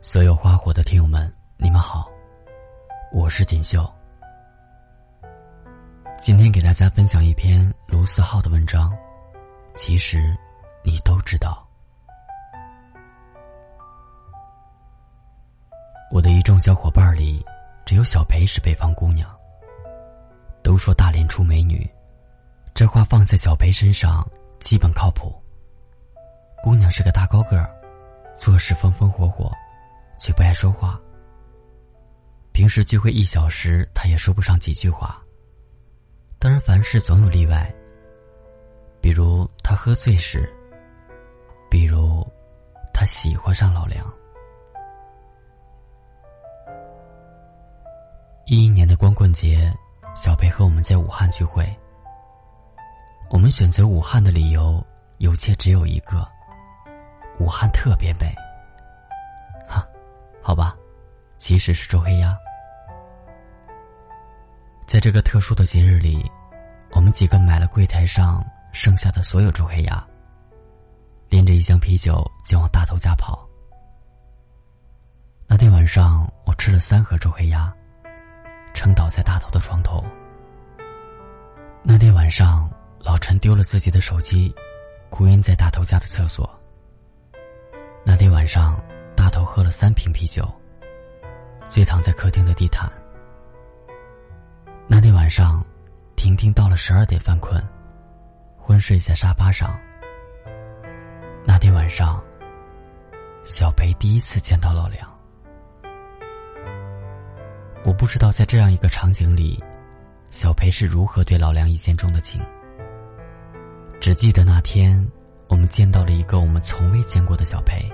所有花火的听友们，你们好，我是锦绣。今天给大家分享一篇卢思浩的文章。其实，你都知道，我的一众小伙伴里，只有小裴是北方姑娘。都说大连出美女，这话放在小裴身上基本靠谱。姑娘是个大高个儿，做事风风火火。却不爱说话。平时聚会一小时，他也说不上几句话。当然，凡事总有例外。比如他喝醉时，比如他喜欢上老梁。一一年的光棍节，小裴和我们在武汉聚会。我们选择武汉的理由，有且只有一个：武汉特别美。好吧，其实是周黑鸭。在这个特殊的节日里，我们几个买了柜台上剩下的所有周黑鸭，拎着一箱啤酒就往大头家跑。那天晚上，我吃了三盒周黑鸭，撑倒在大头的床头。那天晚上，老陈丢了自己的手机，哭晕在大头家的厕所。那天晚上。大头喝了三瓶啤酒，醉躺在客厅的地毯。那天晚上，婷婷到了十二点犯困，昏睡在沙发上。那天晚上，小裴第一次见到老梁。我不知道在这样一个场景里，小裴是如何对老梁一见钟的情。只记得那天，我们见到了一个我们从未见过的小裴。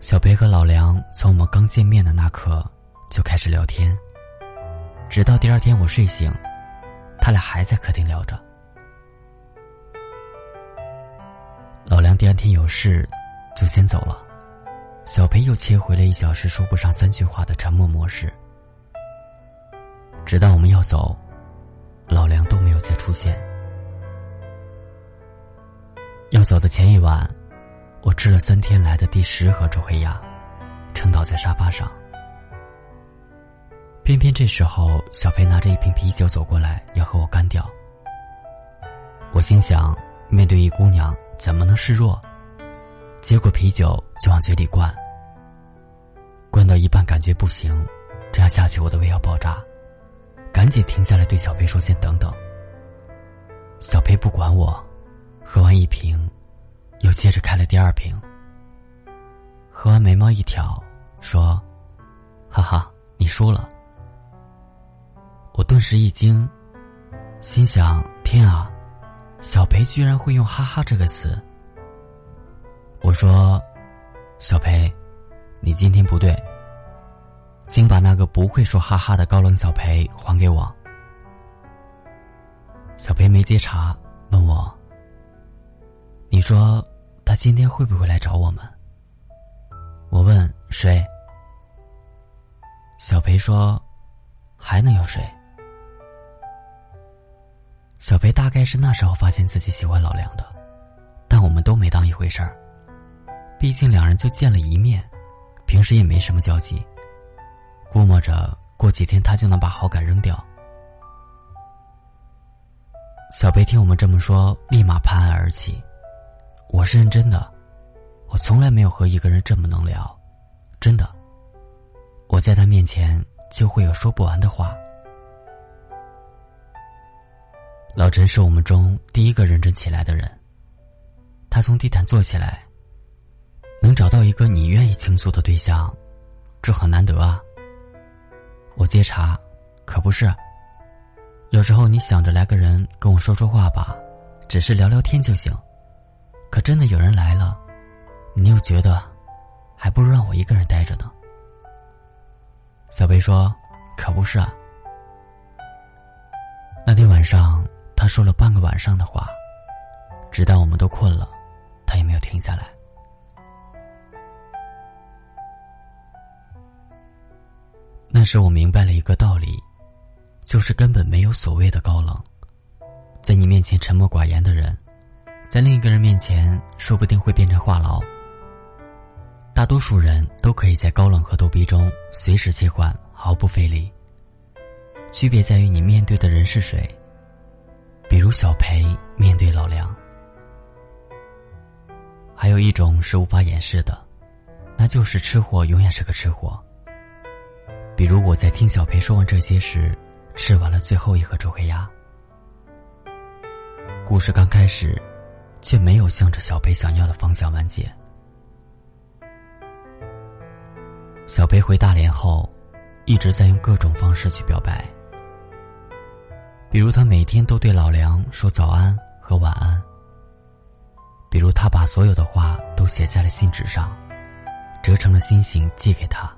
小裴和老梁从我们刚见面的那刻就开始聊天，直到第二天我睡醒，他俩还在客厅聊着。老梁第二天有事，就先走了，小裴又切回了一小时说不上三句话的沉默模式。直到我们要走，老梁都没有再出现。要走的前一晚。我吃了三天来的第十盒周黑鸭，撑倒在沙发上。偏偏这时候，小裴拿着一瓶啤酒走过来，要和我干掉。我心想，面对一姑娘，怎么能示弱？接过啤酒就往嘴里灌。灌到一半，感觉不行，这样下去我的胃要爆炸，赶紧停下来对小裴说：“先等等。”小裴不管我，喝完一瓶。又接着开了第二瓶，喝完眉毛一挑，说：“哈哈，你输了。”我顿时一惊，心想：“天啊，小裴居然会用‘哈哈’这个词。”我说：“小裴，你今天不对，请把那个不会说‘哈哈’的高冷小裴还给我。”小裴没接茬，问我。你说他今天会不会来找我们？我问谁？小裴说：“还能有谁？”小裴大概是那时候发现自己喜欢老梁的，但我们都没当一回事儿。毕竟两人就见了一面，平时也没什么交集，估摸着过几天他就能把好感扔掉。小裴听我们这么说，立马拍案而起。我是认真的，我从来没有和一个人这么能聊，真的。我在他面前就会有说不完的话。老陈是我们中第一个认真起来的人，他从地毯坐起来，能找到一个你愿意倾诉的对象，这很难得啊。我接茬，可不是。有时候你想着来个人跟我说说话吧，只是聊聊天就行。可真的有人来了，你又觉得，还不如让我一个人待着呢。小贝说：“可不是啊。”那天晚上，他说了半个晚上的话，直到我们都困了，他也没有停下来。那时我明白了一个道理，就是根本没有所谓的高冷，在你面前沉默寡言的人。在另一个人面前，说不定会变成话痨。大多数人都可以在高冷和逗逼中随时切换，毫不费力。区别在于你面对的人是谁。比如小裴面对老梁。还有一种是无法掩饰的，那就是吃货永远是个吃货。比如我在听小裴说完这些时，吃完了最后一盒周黑鸭。故事刚开始，却没有向着小裴想要的方向完结。小裴回大连后，一直在用各种方式去表白。比如他每天都对老梁说早安和晚安。比如他把所有的话都写在了信纸上，折成了心形寄给他。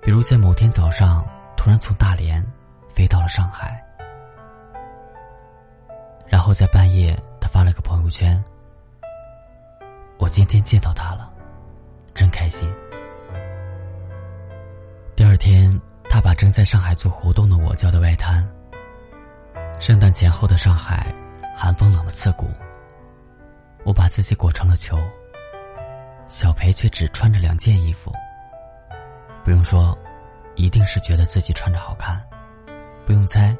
比如在某天早上突然从大连飞到了上海，然后在半夜发了个朋友圈：“我今天见到他了，真开心。”第二天，他把正在上海做活动的我叫到外滩。圣诞前后的上海，寒风冷得刺骨。我把自己裹成了球，小裴却只穿着两件衣服。不用说，一定是觉得自己穿着好看。不用猜，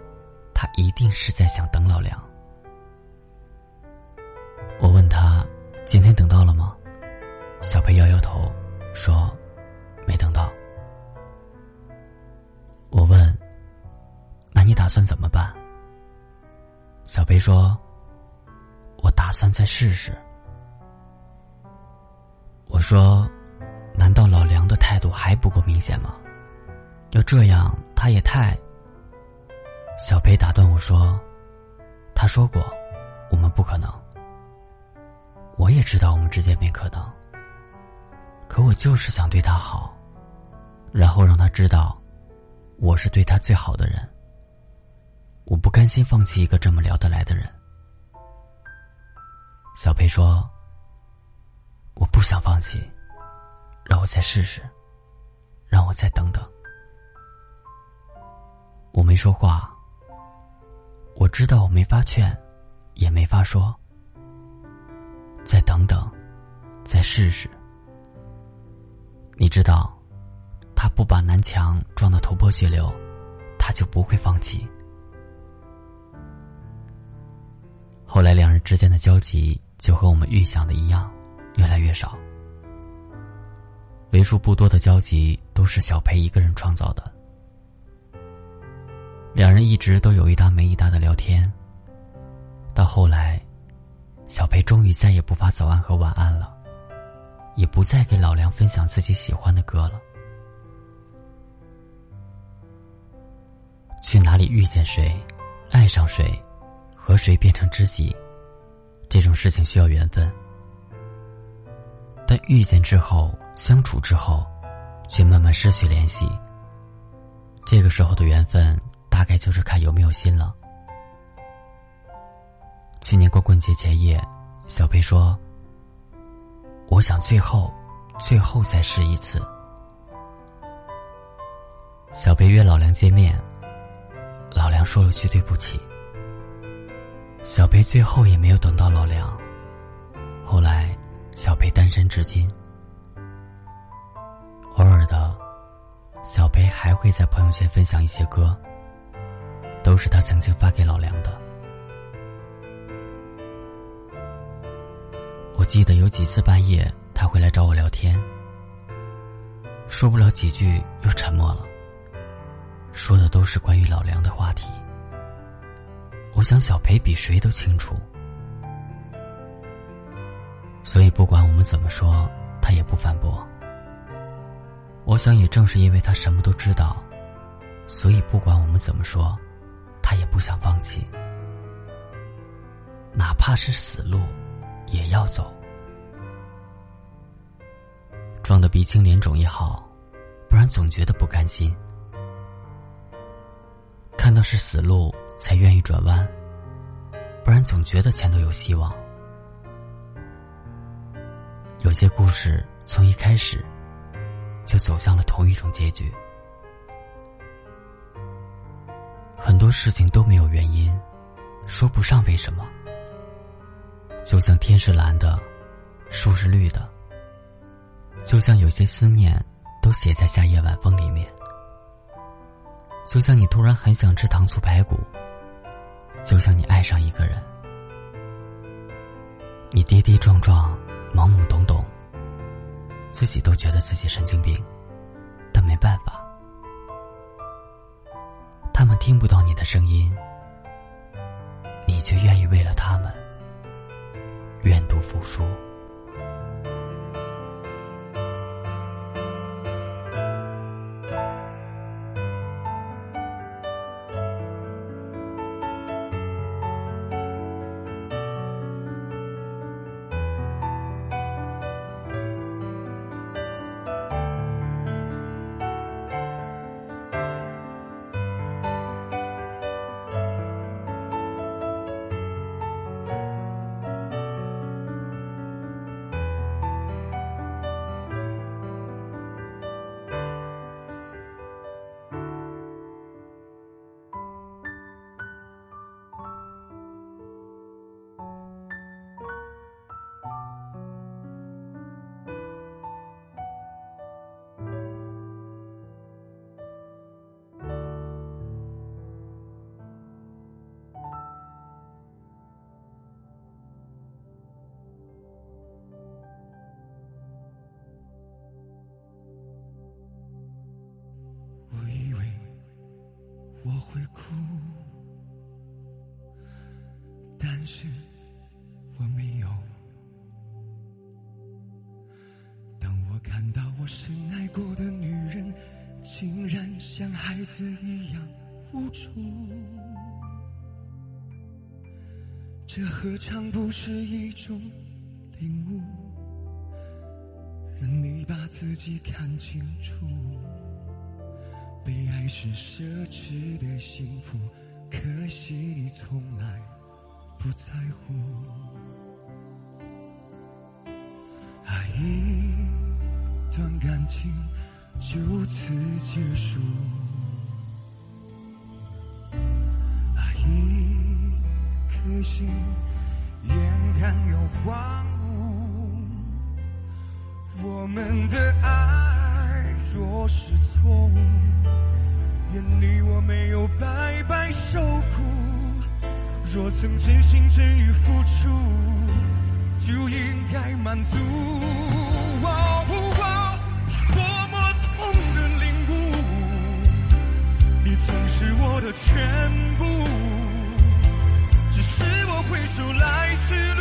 他一定是在想等老梁。我问他：“今天等到了吗？”小裴摇摇头，说：“没等到。”我问：“那你打算怎么办？”小裴说。我打算再试试。我说：“难道老梁的态度还不够明显吗？要这样，他也太……”小裴打断我说：“他说过，我们不可能。我也知道我们之间没可能。可我就是想对他好，然后让他知道，我是对他最好的人。我不甘心放弃一个这么聊得来的人。”小裴说：“我不想放弃，让我再试试，让我再等等。”我没说话。我知道我没法劝，也没法说。再等等，再试试。你知道，他不把南墙撞得头破血流，他就不会放弃。后来，两人之间的交集就和我们预想的一样，越来越少。为数不多的交集都是小裴一个人创造的。两人一直都有一搭没一搭的聊天。到后来，小裴终于再也不发早安和晚安了，也不再给老梁分享自己喜欢的歌了。去哪里遇见谁，爱上谁？和谁变成知己，这种事情需要缘分。但遇见之后，相处之后，却慢慢失去联系。这个时候的缘分，大概就是看有没有心了。去年光棍节前夜，小贝说：“我想最后，最后再试一次。”小贝约老梁见面，老梁说了句对不起。小贝最后也没有等到老梁。后来，小贝单身至今。偶尔的，小贝还会在朋友圈分享一些歌，都是他曾经发给老梁的。我记得有几次半夜，他会来找我聊天，说不了几句又沉默了，说的都是关于老梁的话题。我想小裴比谁都清楚，所以不管我们怎么说，他也不反驳。我想也正是因为他什么都知道，所以不管我们怎么说，他也不想放弃，哪怕是死路，也要走。撞得鼻青脸肿也好，不然总觉得不甘心。看到是死路。才愿意转弯，不然总觉得前头有希望。有些故事从一开始就走向了同一种结局，很多事情都没有原因，说不上为什么。就像天是蓝的，树是绿的，就像有些思念都写在夏夜晚风里面。就像你突然很想吃糖醋排骨，就像你爱上一个人，你跌跌撞撞，懵懵懂懂，自己都觉得自己神经病，但没办法，他们听不到你的声音，你却愿意为了他们愿赌服输。我会哭，但是我没有。当我看到我深爱过的女人，竟然像孩子一样无助，这何尝不是一种领悟？让你把自己看清楚。被爱是奢侈的幸福，可惜你从来不在乎。爱一段感情就此结束，爱一颗心眼看要荒芜，我们的爱若是错误。愿你我没有白白受苦，若曾真心真意付出，就应该满足。我我多么痛的领悟，你曾是我的全部，只是我回首来时。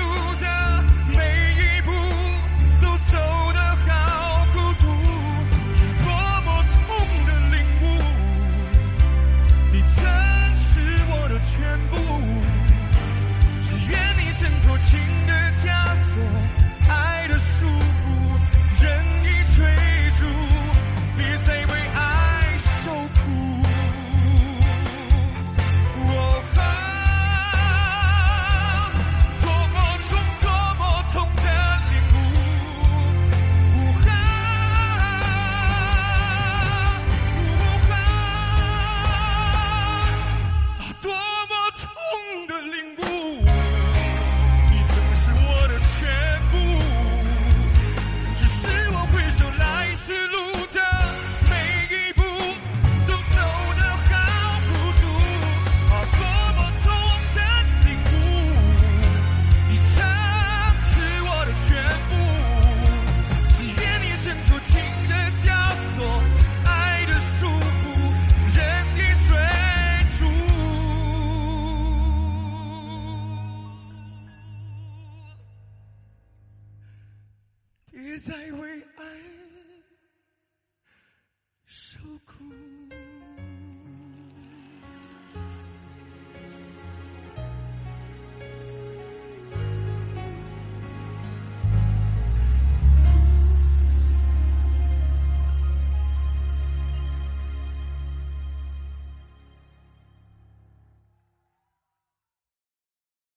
别再为爱。